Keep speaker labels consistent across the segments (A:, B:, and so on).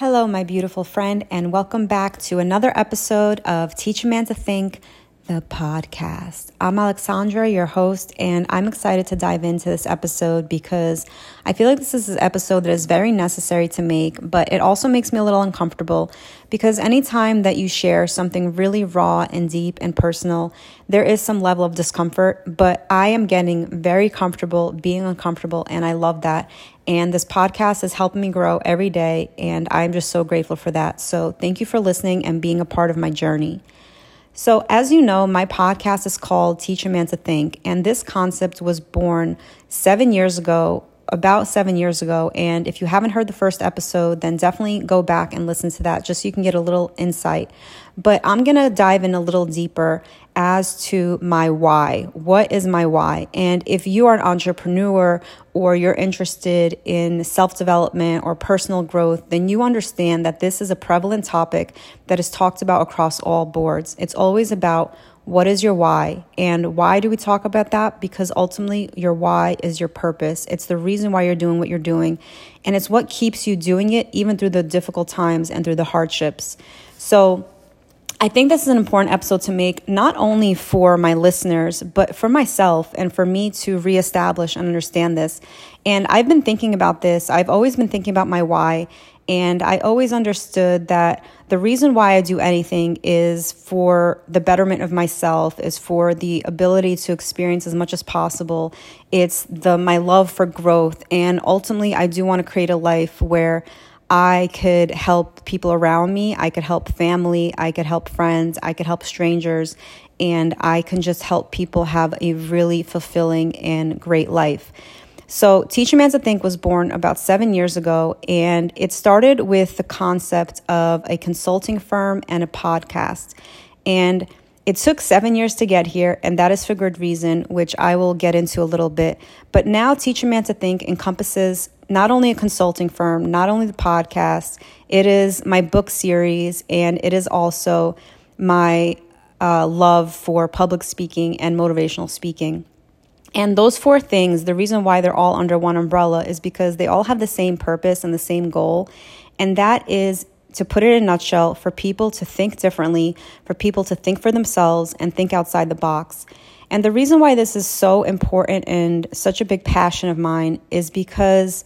A: Hello, my beautiful friend, and welcome back to another episode of Teach a Man to Think, the podcast. I'm Alexandra, your host, and I'm excited to dive into this episode because I feel like this is an episode that is very necessary to make, but it also makes me a little uncomfortable because anytime that you share something really raw and deep and personal, there is some level of discomfort, but I am getting very comfortable being uncomfortable, and I love that. And this podcast is helping me grow every day, and I'm just so grateful for that. So, thank you for listening and being a part of my journey. So, as you know, my podcast is called Teach a Man to Think, and this concept was born seven years ago about seven years ago. And if you haven't heard the first episode, then definitely go back and listen to that just so you can get a little insight. But I'm going to dive in a little deeper as to my why. What is my why? And if you are an entrepreneur or you're interested in self development or personal growth, then you understand that this is a prevalent topic that is talked about across all boards. It's always about what is your why? And why do we talk about that? Because ultimately, your why is your purpose. It's the reason why you're doing what you're doing. And it's what keeps you doing it, even through the difficult times and through the hardships. So, I think this is an important episode to make, not only for my listeners, but for myself and for me to reestablish and understand this. And I've been thinking about this. I've always been thinking about my why. And I always understood that the reason why I do anything is for the betterment of myself, is for the ability to experience as much as possible. It's the my love for growth. And ultimately I do want to create a life where I could help people around me, I could help family, I could help friends, I could help strangers, and I can just help people have a really fulfilling and great life. So, Teach a Man to Think was born about seven years ago, and it started with the concept of a consulting firm and a podcast. And it took seven years to get here, and that is for good reason, which I will get into a little bit. But now, Teach a Man to Think encompasses not only a consulting firm, not only the podcast, it is my book series, and it is also my uh, love for public speaking and motivational speaking. And those four things, the reason why they're all under one umbrella is because they all have the same purpose and the same goal. And that is to put it in a nutshell for people to think differently, for people to think for themselves and think outside the box. And the reason why this is so important and such a big passion of mine is because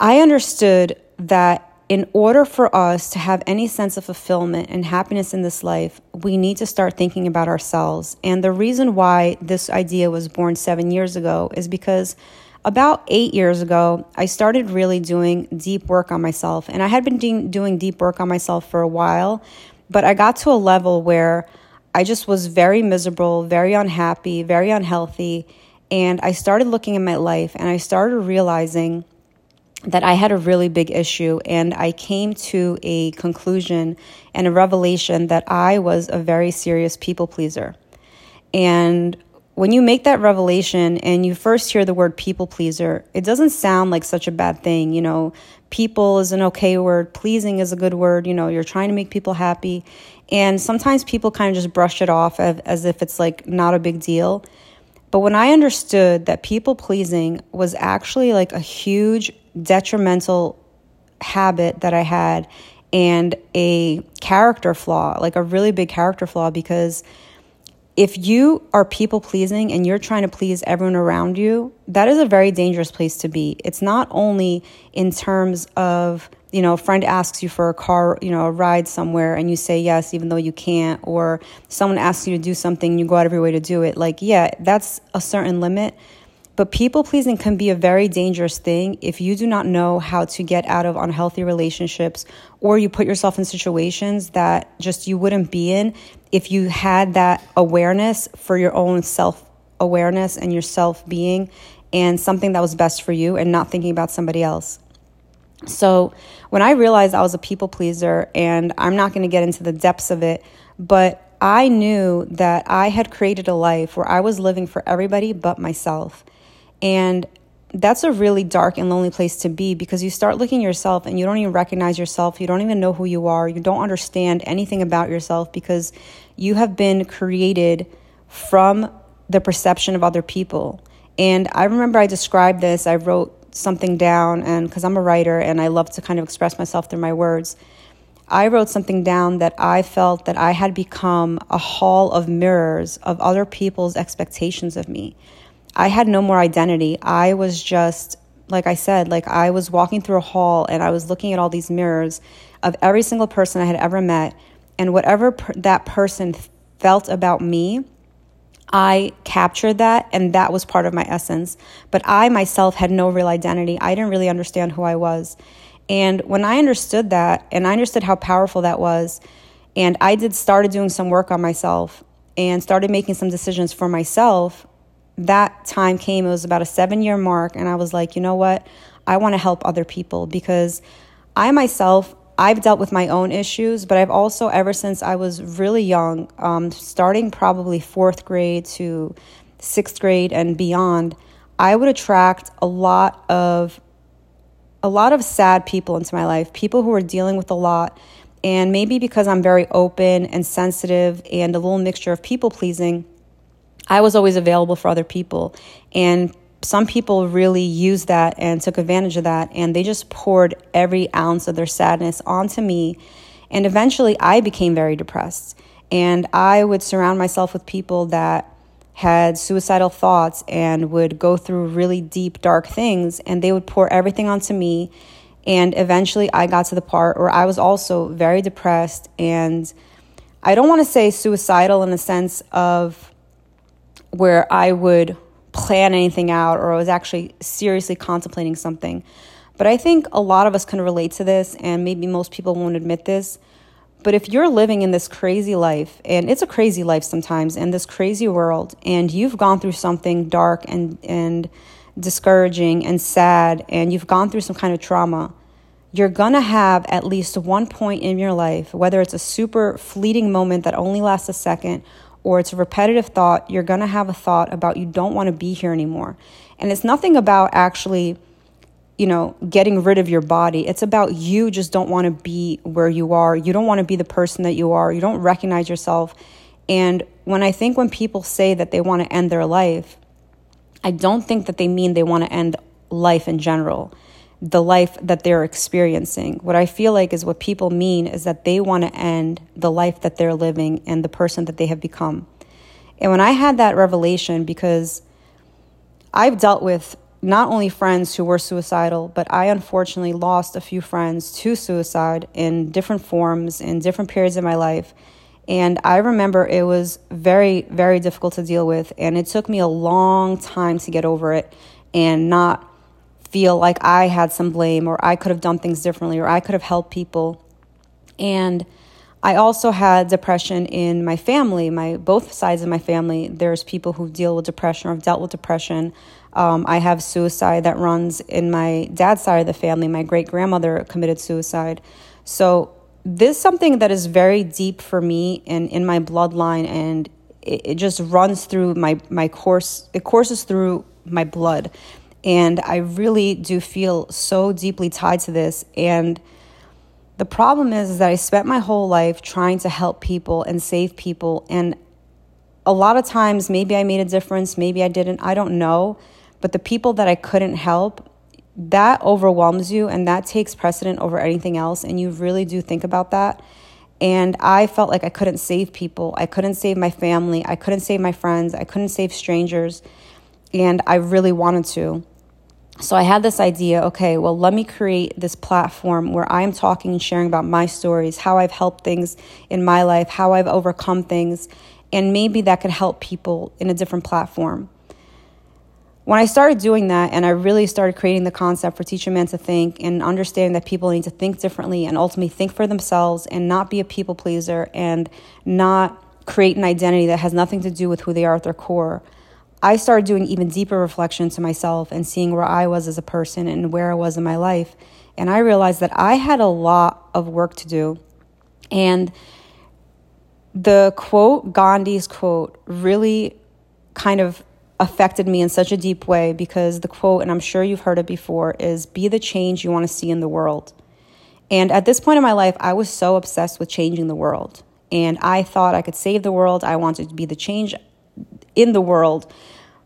A: I understood that in order for us to have any sense of fulfillment and happiness in this life, we need to start thinking about ourselves. And the reason why this idea was born seven years ago is because about eight years ago, I started really doing deep work on myself. And I had been de- doing deep work on myself for a while, but I got to a level where I just was very miserable, very unhappy, very unhealthy. And I started looking at my life and I started realizing that I had a really big issue, and I came to a conclusion and a revelation that I was a very serious people pleaser. And when you make that revelation and you first hear the word people pleaser, it doesn't sound like such a bad thing. You know, people is an okay word, pleasing is a good word. You know, you're trying to make people happy. And sometimes people kind of just brush it off as, if it's like not a big deal. But when I understood that people pleasing was actually like a huge detrimental habit that I had and a character flaw, like a really big character flaw, because if you are people pleasing and you're trying to please everyone around you, that is a very dangerous place to be. It's not only in terms of, you know, a friend asks you for a car, you know, a ride somewhere and you say yes even though you can't, or someone asks you to do something you go out of your way to do it. Like, yeah, that's a certain limit. But people pleasing can be a very dangerous thing if you do not know how to get out of unhealthy relationships or you put yourself in situations that just you wouldn't be in if you had that awareness for your own self awareness and your self being and something that was best for you and not thinking about somebody else. So, when I realized I was a people pleaser, and I'm not going to get into the depths of it, but I knew that I had created a life where I was living for everybody but myself. And that's a really dark and lonely place to be because you start looking yourself and you don't even recognize yourself. You don't even know who you are. You don't understand anything about yourself because you have been created from the perception of other people. And I remember I described this, I wrote something down, and because I'm a writer and I love to kind of express myself through my words, I wrote something down that I felt that I had become a hall of mirrors of other people's expectations of me. I had no more identity. I was just, like I said, like I was walking through a hall and I was looking at all these mirrors of every single person I had ever met. And whatever per- that person felt about me, I captured that and that was part of my essence. But I myself had no real identity. I didn't really understand who I was. And when I understood that and I understood how powerful that was, and I did started doing some work on myself and started making some decisions for myself, that time came. It was about a seven year mark. And I was like, you know what? I want to help other people because I myself, I've dealt with my own issues, but I've also, ever since I was really young, um, starting probably fourth grade to sixth grade and beyond, I would attract a lot of a lot of sad people into my life, people who are dealing with a lot. And maybe because I'm very open and sensitive and a little mixture of people pleasing, I was always available for other people. And some people really used that and took advantage of that. And they just poured every ounce of their sadness onto me. And eventually I became very depressed. And I would surround myself with people that had suicidal thoughts and would go through really deep, dark things. And they would pour everything onto me. And eventually I got to the part where I was also very depressed. And I don't want to say suicidal in the sense of where I would plan anything out or I was actually seriously contemplating something. But I think a lot of us can relate to this, and maybe most people won't admit this. But if you're living in this crazy life, and it's a crazy life sometimes, in this crazy world, and you've gone through something dark and, and discouraging and sad, and you've gone through some kind of trauma, you're gonna have at least one point in your life, whether it's a super fleeting moment that only lasts a second, or it's a repetitive thought, you're going to have a thought about you don't want to be here anymore. And it's nothing about actually, you know, getting rid of your body. It's about you just don't want to be where you are. You don't want to be the person that you are. You don't recognize yourself. And when I think when people say that they want to end their life, I don't think that they mean they want to end life in general the life that they're experiencing. What I feel like is what people mean is that they want to end the life that they're living and the person that they have become. And when I had that revelation, because I've dealt with not only friends who were suicidal, but I unfortunately lost a few friends to suicide in different forms, in different periods of my life. And I remember it was very, very difficult to deal with. And it took me a long time to get over it and not feel like I had some blame or I could have done things differently or I could have helped people. And I also had depression in my family, my both sides of my family. There's people who deal with depression or have dealt with depression. Um, I have suicide that runs in my dad's side of the family. My great grandmother committed suicide. So this is something that is very deep for me and in my bloodline, and it, it just runs through my my course. It courses through my blood. And I really do feel so deeply tied to this. And the problem is, is that I spent my whole life trying to help people and save people. And a lot of times, maybe I made a difference, maybe I didn't, I don't know. But the people that I couldn't help, that overwhelms you and that takes precedent over anything else. And you really do think about that. And I felt like I couldn't save people. I couldn't save my family. I couldn't save my friends. I couldn't save strangers. And I really wanted to. So I had this idea okay, well, let me create this platform where I'm talking and sharing about my stories, how I've helped things in my life, how I've overcome things, and maybe that could help people in a different platform. When I started doing that and I really started creating the concept for Teach a Man to Think and understanding that people need to think differently and ultimately think for themselves and not be a people pleaser and not create an identity that has nothing to do with who they are at their core I started doing even deeper reflection to myself and seeing where I was as a person and where I was in my life. And I realized that I had a lot of work to do. And the quote, Gandhi's quote, really kind of affected me in such a deep way because the quote, and I'm sure you've heard it before, is be the change you want to see in the world. And at this point in my life, I was so obsessed with changing the world. And I thought I could save the world. I wanted to be the change in the world.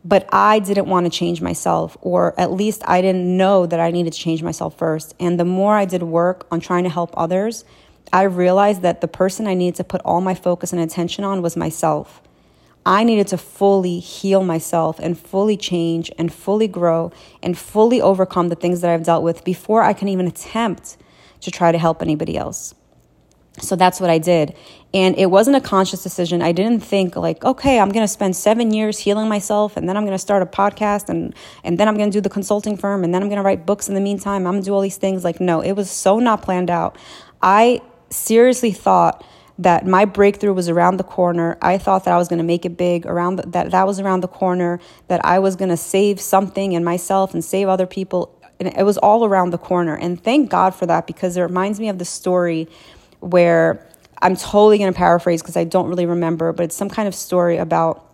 A: but I didn't want to change myself, or at least I didn't know that I needed to change myself first. And the more I did work on trying to help others, I realized that the person I needed to put all my focus and attention on was myself. I needed to fully heal myself and fully change and fully grow and fully overcome the things that I've dealt with before I can even attempt to try to help anybody else. So that's what I did. And it wasn't a conscious decision. I didn't think like, okay, I'm going to spend 7 years healing myself and then I'm going to start a podcast and and then I'm going to do the consulting firm and then I'm going to write books in the meantime. I'm going to do all these things like no, it was so not planned out. I seriously thought that my breakthrough was around the corner. I thought that I was going to make it big around the, that that was around the corner, that I was going to save something in myself and save other people. And it was all around the corner. And thank God for that because it reminds me of the story where I'm totally going to paraphrase because I don't really remember, but it's some kind of story about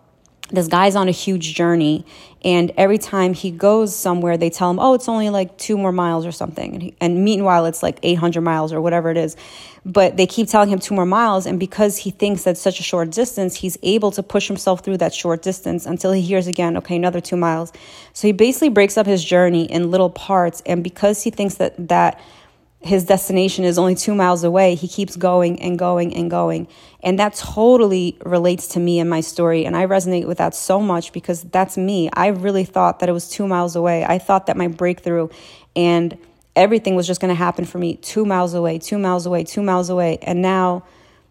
A: this guy's on a huge journey and every time he goes somewhere they tell him oh it's only like two more miles or something and, he, and meanwhile it's like 800 miles or whatever it is. But they keep telling him two more miles and because he thinks that's such a short distance he's able to push himself through that short distance until he hears again okay another two miles. So he basically breaks up his journey in little parts and because he thinks that that his destination is only two miles away, he keeps going and going and going. And that totally relates to me and my story. And I resonate with that so much because that's me. I really thought that it was two miles away. I thought that my breakthrough and everything was just going to happen for me two miles away, two miles away, two miles away. And now,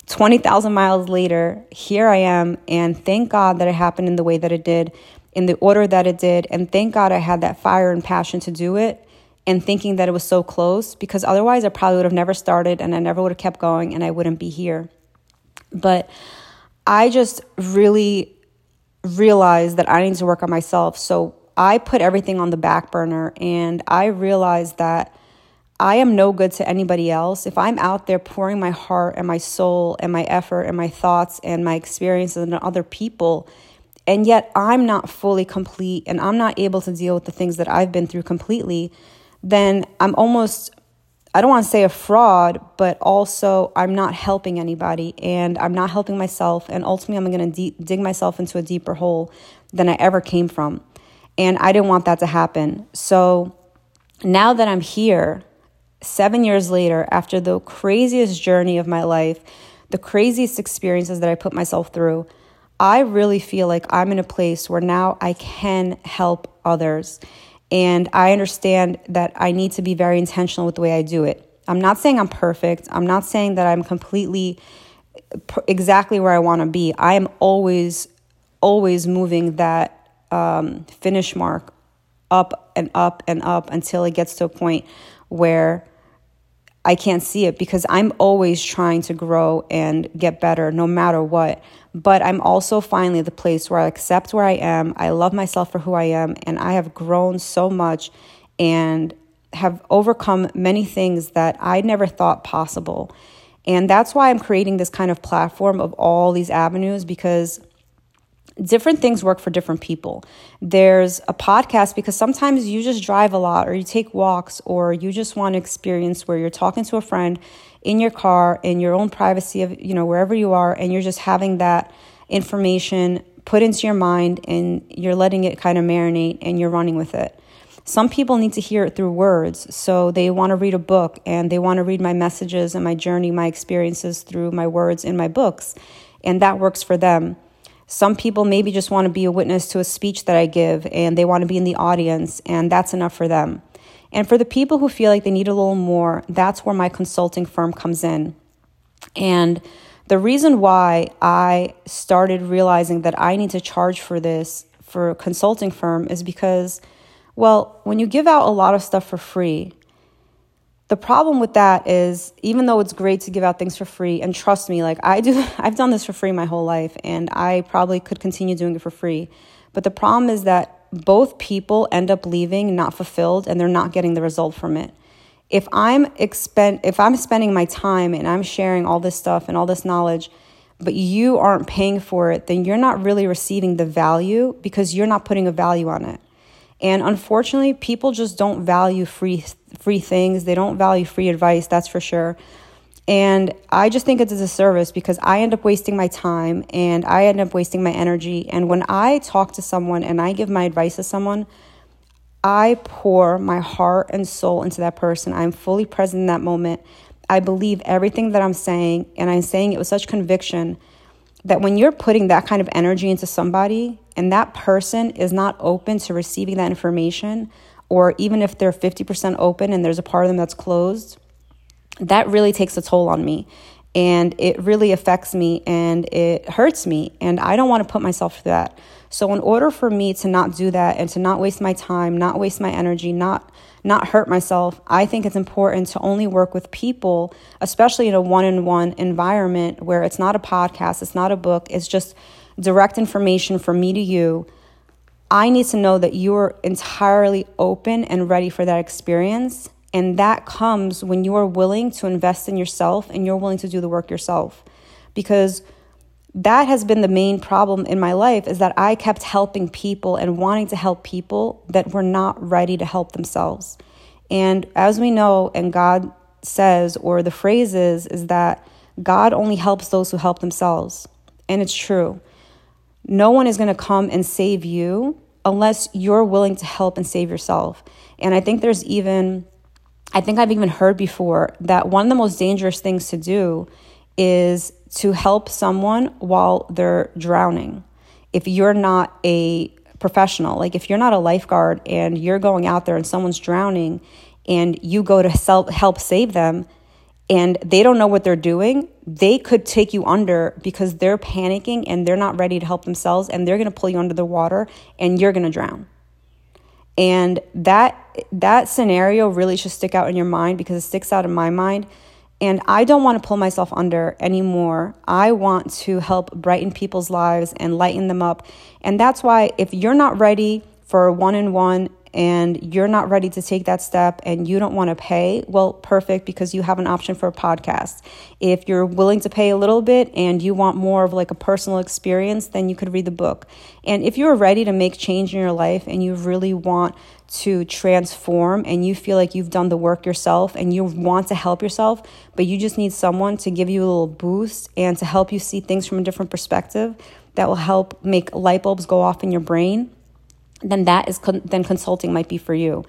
A: 20,000 miles later, here I am. And thank God that it happened in the way that it did, in the order that it did. And thank God I had that fire and passion to do it and thinking that it was so close because otherwise I probably would have never started and I never would have kept going and I wouldn't be here. But I just really realized that I need to work on myself. So I put everything on the back burner and I realized that I am no good to anybody else. If I'm out there pouring my heart and my soul and my effort and my thoughts and my experiences into other people, and yet I'm not fully complete and I'm not able to deal with the things that I've been through completely, then I'm almost, I don't want to say a fraud, but also I'm not helping anybody and I'm not helping myself. And ultimately, I'm going to de- dig myself into a deeper hole than I ever came from. And I didn't want that to happen. So now that I'm here, seven years later, after the craziest journey of my life, the craziest experiences that I put myself through, I really feel like I'm in a place where now I can help others. And I understand that I need to be very intentional with the way I do it. I'm not saying I'm perfect. I'm not saying that I'm completely exactly where I want to be. I am always, always moving that um, finish mark up and up and up until it gets to a point where I can't see it because I'm always trying to grow and get better no matter what. But I'm also finally the place where I accept where I am. I love myself for who I am, and I have grown so much and have overcome many things that I never thought possible. And that's why I'm creating this kind of platform of all these avenues because different things work for different people. There's a podcast because sometimes you just drive a lot or you take walks or you just want to experience where you're talking to a friend in your car in your own privacy of you know wherever you are and you're just having that information put into your mind and you're letting it kind of marinate and you're running with it. Some people need to hear it through words, so they want to read a book and they want to read my messages and my journey, my experiences through my words in my books, and that works for them. Some people maybe just want to be a witness to a speech that I give and they want to be in the audience, and that's enough for them. And for the people who feel like they need a little more, that's where my consulting firm comes in. And the reason why I started realizing that I need to charge for this for a consulting firm is because, well, when you give out a lot of stuff for free, the problem with that is even though it's great to give out things for free and trust me like I do I've done this for free my whole life and I probably could continue doing it for free. But the problem is that both people end up leaving not fulfilled and they're not getting the result from it. If I'm expend if I'm spending my time and I'm sharing all this stuff and all this knowledge but you aren't paying for it, then you're not really receiving the value because you're not putting a value on it. And unfortunately, people just don't value free free things. They don't value free advice, that's for sure. And I just think it's a disservice because I end up wasting my time and I end up wasting my energy. And when I talk to someone and I give my advice to someone, I pour my heart and soul into that person. I'm fully present in that moment. I believe everything that I'm saying, and I'm saying it with such conviction that when you're putting that kind of energy into somebody and that person is not open to receiving that information, or even if they're 50% open and there's a part of them that's closed, that really takes a toll on me. And it really affects me and it hurts me. And I don't want to put myself through that. So, in order for me to not do that and to not waste my time, not waste my energy, not not hurt myself, I think it's important to only work with people, especially in a one-on-one environment where it's not a podcast, it's not a book, it's just direct information from me to you. I need to know that you're entirely open and ready for that experience. And that comes when you are willing to invest in yourself and you're willing to do the work yourself. Because that has been the main problem in my life is that I kept helping people and wanting to help people that were not ready to help themselves. And as we know, and God says, or the phrase is, is that God only helps those who help themselves. And it's true. No one is going to come and save you unless you're willing to help and save yourself. And I think there's even, I think I've even heard before that one of the most dangerous things to do is to help someone while they're drowning. If you're not a professional, like if you're not a lifeguard and you're going out there and someone's drowning and you go to help save them and they don't know what they're doing, they could take you under because they're panicking and they're not ready to help themselves and they're going to pull you under the water and you're going to drown. And that that scenario really should stick out in your mind because it sticks out in my mind and I don't want to pull myself under anymore. I want to help brighten people's lives and lighten them up. And that's why if you're not ready for one on one and you're not ready to take that step and you don't want to pay, well, perfect because you have an option for a podcast. If you're willing to pay a little bit and you want more of like a personal experience, then you could read the book. And if you're ready to make change in your life and you really want to transform and you feel like you've done the work yourself and you want to help yourself, but you just need someone to give you a little boost and to help you see things from a different perspective that will help make light bulbs go off in your brain then that is con- then consulting might be for you.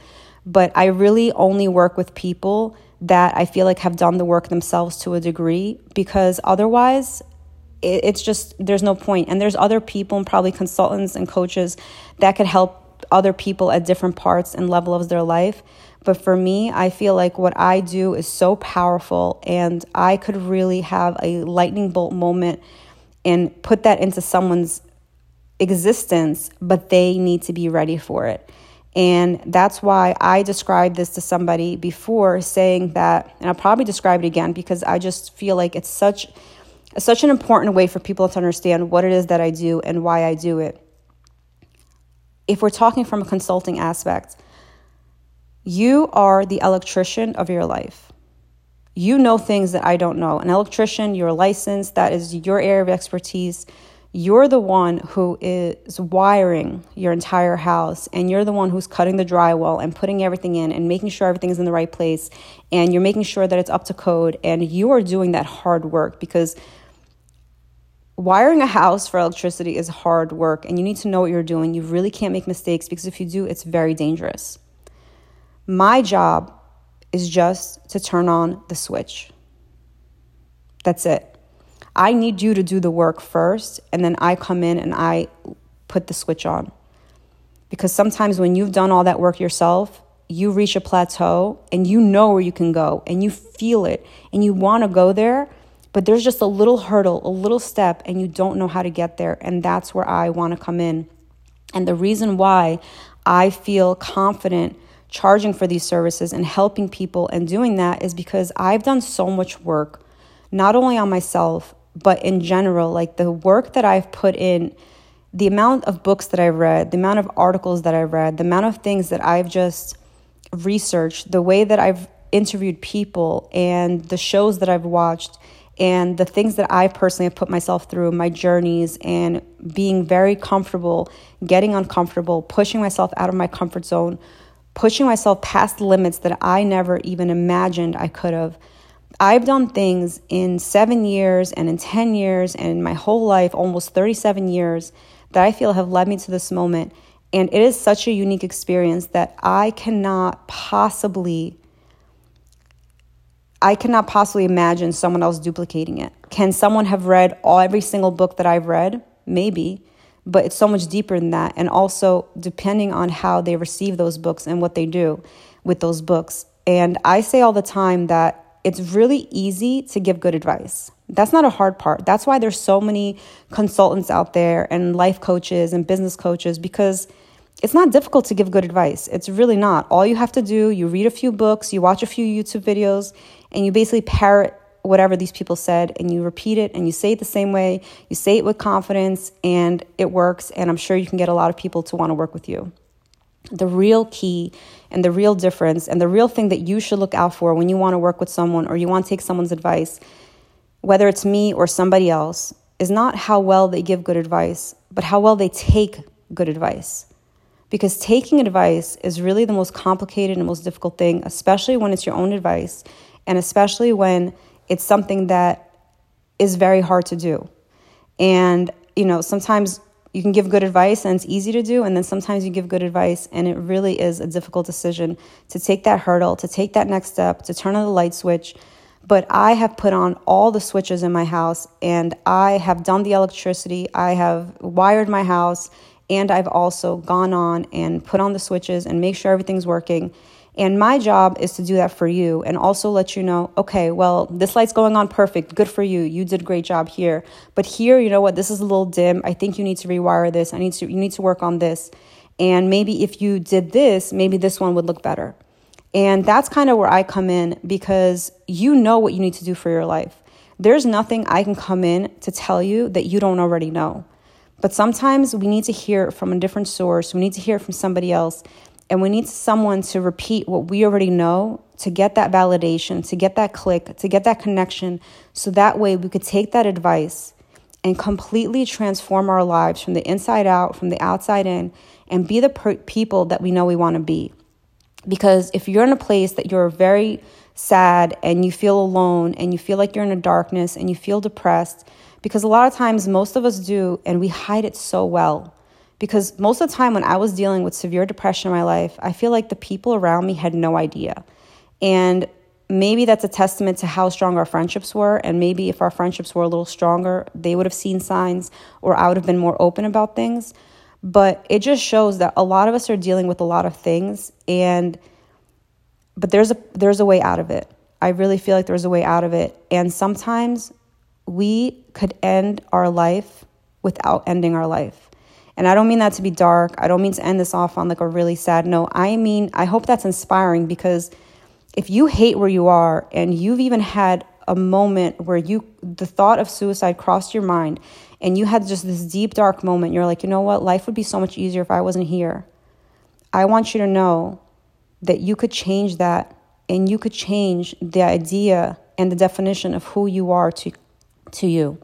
A: But I really only work with people that I feel like have done the work themselves to a degree because otherwise it, it's just there's no point. And there's other people and probably consultants and coaches that could help other people at different parts and level of their life. But for me, I feel like what I do is so powerful and I could really have a lightning bolt moment and put that into someone's existence, but they need to be ready for it. And that's why I described this to somebody before saying that, and I'll probably describe it again because I just feel like it's such such an important way for people to understand what it is that I do and why I do it. If we're talking from a consulting aspect, you are the electrician of your life. You know things that I don't know. An electrician, you're licensed, that is your area of expertise. You're the one who is wiring your entire house, and you're the one who's cutting the drywall and putting everything in and making sure everything is in the right place, and you're making sure that it's up to code, and you are doing that hard work because wiring a house for electricity is hard work, and you need to know what you're doing. You really can't make mistakes because if you do, it's very dangerous. My job is just to turn on the switch. That's it. I need you to do the work first, and then I come in and I put the switch on. Because sometimes when you've done all that work yourself, you reach a plateau and you know where you can go and you feel it and you want to go there, but there's just a little hurdle, a little step, and you don't know how to get there. And that's where I want to come in. And the reason why I feel confident charging for these services and helping people and doing that is because I've done so much work, not only on myself, but in general, like the work that I've put in, the amount of books that I've read, the amount of articles that I've read, the amount of things that I've just researched, the way that I've interviewed people, and the shows that I've watched, and the things that I personally have put myself through, my journeys, and being very comfortable, getting uncomfortable, pushing myself out of my comfort zone, pushing myself past limits that I never even imagined I could have I've done things in seven years and in 10 years and my whole life, almost 37 years, that I feel have led me to this moment. And it is such a unique experience that I cannot possibly. I cannot possibly imagine someone else duplicating it. Can someone have read all every single book that I've read? Maybe, but it's so much deeper than that. And also, depending on how they receive those books and what they do with those books. And I say all the time that it's really easy to give good advice. That's not a hard part. That's why there's so many consultants out there and life coaches and business coaches because it's not difficult to give good advice. It's really not. All you have to do, you read a few books, you watch a few YouTube videos, and you basically parrot whatever these people said and you repeat it and you say it the same way. You say it with confidence and it works. And I'm sure you can get a lot of people to want to work with you the real key and the real difference and the real thing that you should look out for when you want to work with someone or you want to take someone's advice, whether it's me or somebody else, is not how well they give good advice, but how well they take good advice. Because taking advice is really the most complicated and most difficult thing, especially when it's your own advice, and especially when it's something that is very hard to do. And, you know, sometimes you can give good advice and it's easy to do and then sometimes you give good advice and it really is a difficult decision to take that hurdle to take that next step to turn on the light switch. But i have put on all the switches in my house and i have done the electricity i have wired my house and i've also gone on and put on the switches and make sure everything's working and my job is to do that for you and also let you know, okay, well, this light's going on perfect. Good for you. You did a great job here. But here, you know what? This is a little dim. I think you need to rewire this. I need to you need to work on this. And maybe if you did this, maybe this one would look better. And that's kind of where I come in because you know what you need to do for your life. There's nothing I can come in to tell you that you don't already know. But sometimes we need to hear it from a different source. We need to hear it from somebody else and we need someone to repeat what we already know to get that validation, to get that click, to get that connection. So that way we could take that advice and completely transform our lives from the inside out, from the outside in, and be the per- people that we know we want to be. Because if you're in a place that you're very sad and you feel alone and you feel like you're in a darkness and you feel depressed, because a lot of times most of us do, and we hide it so well because most of the time when I was dealing with severe depression in my life, I feel like the people around me had no idea. And maybe that's a testament to how strong our friendships were. And maybe if our friendships were a little stronger, they would have seen signs or I would have been more open about things. But it just shows that a lot of us are dealing with a lot of things and but there's a there's a way out of it. I really feel like there's a way out of it. And sometimes we could end our life without ending our life. And I don't mean that to be dark. I don't mean to end this off on like a really sad note. I mean, I hope that's inspiring because if you hate where you are and you've even had a moment where you the thought of suicide crossed your mind and you had just this deep dark moment, you're like, "You know what? Life would be so much easier if I wasn't here." I want you to know that you could change that and you could change the idea and the definition of who you are to to you.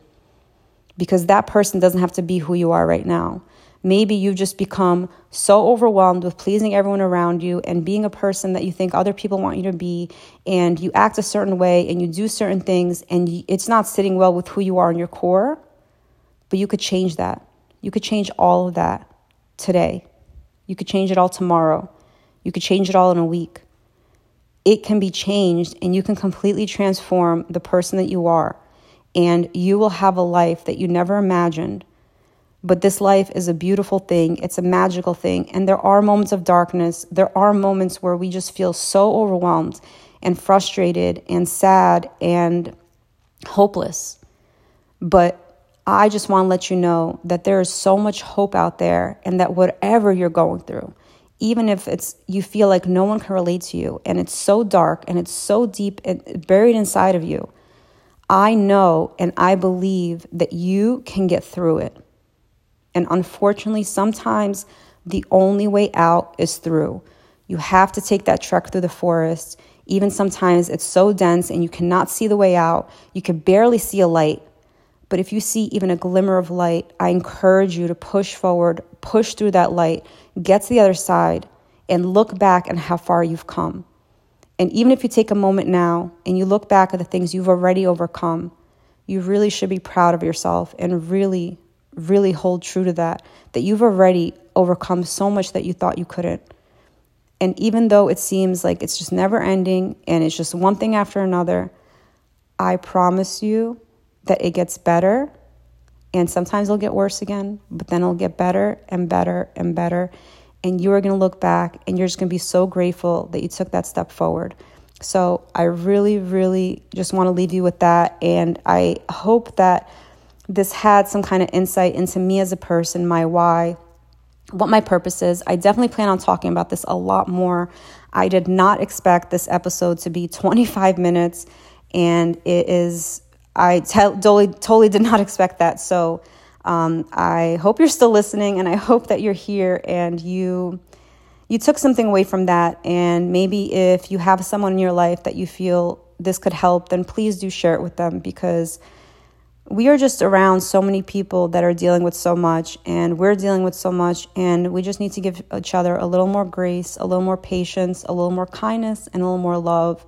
A: Because that person doesn't have to be who you are right now. Maybe you've just become so overwhelmed with pleasing everyone around you and being a person that you think other people want you to be, and you act a certain way and you do certain things, and it's not sitting well with who you are in your core. But you could change that. You could change all of that today. You could change it all tomorrow. You could change it all in a week. It can be changed, and you can completely transform the person that you are. And you will have a life that you never imagined but this life is a beautiful thing, it's a magical thing. And there are moments of darkness, there are moments where we just feel so overwhelmed and frustrated and sad and hopeless. But I just want to let you know that there is so much hope out there and that whatever you're going through, even if it's you feel like no one can relate to you and it's so dark and it's so deep and buried inside of you, I know and I believe that you can get through it. And unfortunately, sometimes the only way out is through. You have to take that trek through the forest. Even sometimes it's so dense and you cannot see the way out. You can barely see a light. But if you see even a glimmer of light, I encourage you to push forward, push through that light, get to the other side, and look back and how far you've come. And even if you take a moment now and you look back at the things you've already overcome, you really should be proud of yourself and really, really hold true to that, that you've already overcome so much that you thought you couldn't. And even though it seems like it's just never ending and it's just one thing after another, I promise you that it gets better. And sometimes it'll get worse again, but then it'll get better and better and better. And you are going to look back and you're just going to be so grateful that you took that step forward. So I really, really just want to leave you with that. And I hope that this had some kind of insight into me as a person, my why, what my purpose is. I definitely plan on talking about this a lot more. I did not expect this episode to be 25 minutes, and it is, I t- totally, totally did not expect that. So um, I hope you're still listening, and I hope that you're here and you. You took something away from that, and maybe if you have someone in your life that you feel this could help, then please do share it with them because we are just around so many people that are dealing with so much and we're dealing with so much and we just need to give each other a little more grace a little more patience a little more kindness and a little more love.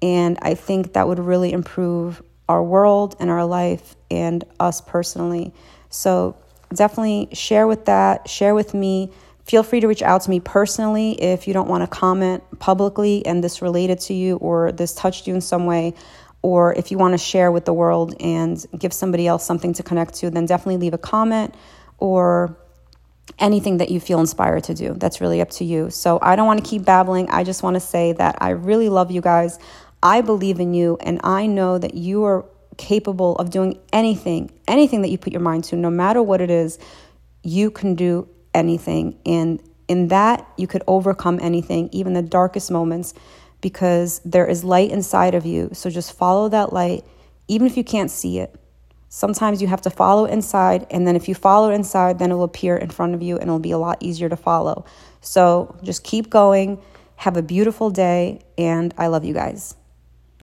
A: And i think that would really improve our world and our life and us personally. So definitely share with that share with me. Feel free to reach out to me personally if you don't want to comment publicly and this related to you or this touched you in some way or if you want to share with the world and give somebody else something to connect to, then definitely leave a comment or anything that you feel inspired to do. That's really up to you. So I don't want to keep babbling. I just want to say that I really love you guys. I believe in you, and I know that you are capable of doing anything, anything that you put your mind to, no matter what it is, you can do anything. And in that, you could overcome anything, even the darkest moments because there is light inside of you. So just follow that light, even if you can't see it. Sometimes you have to follow inside, and then if you follow inside, then it will appear in front of you and it'll be a lot easier to follow. So just keep going. Have a beautiful day, and I love you guys.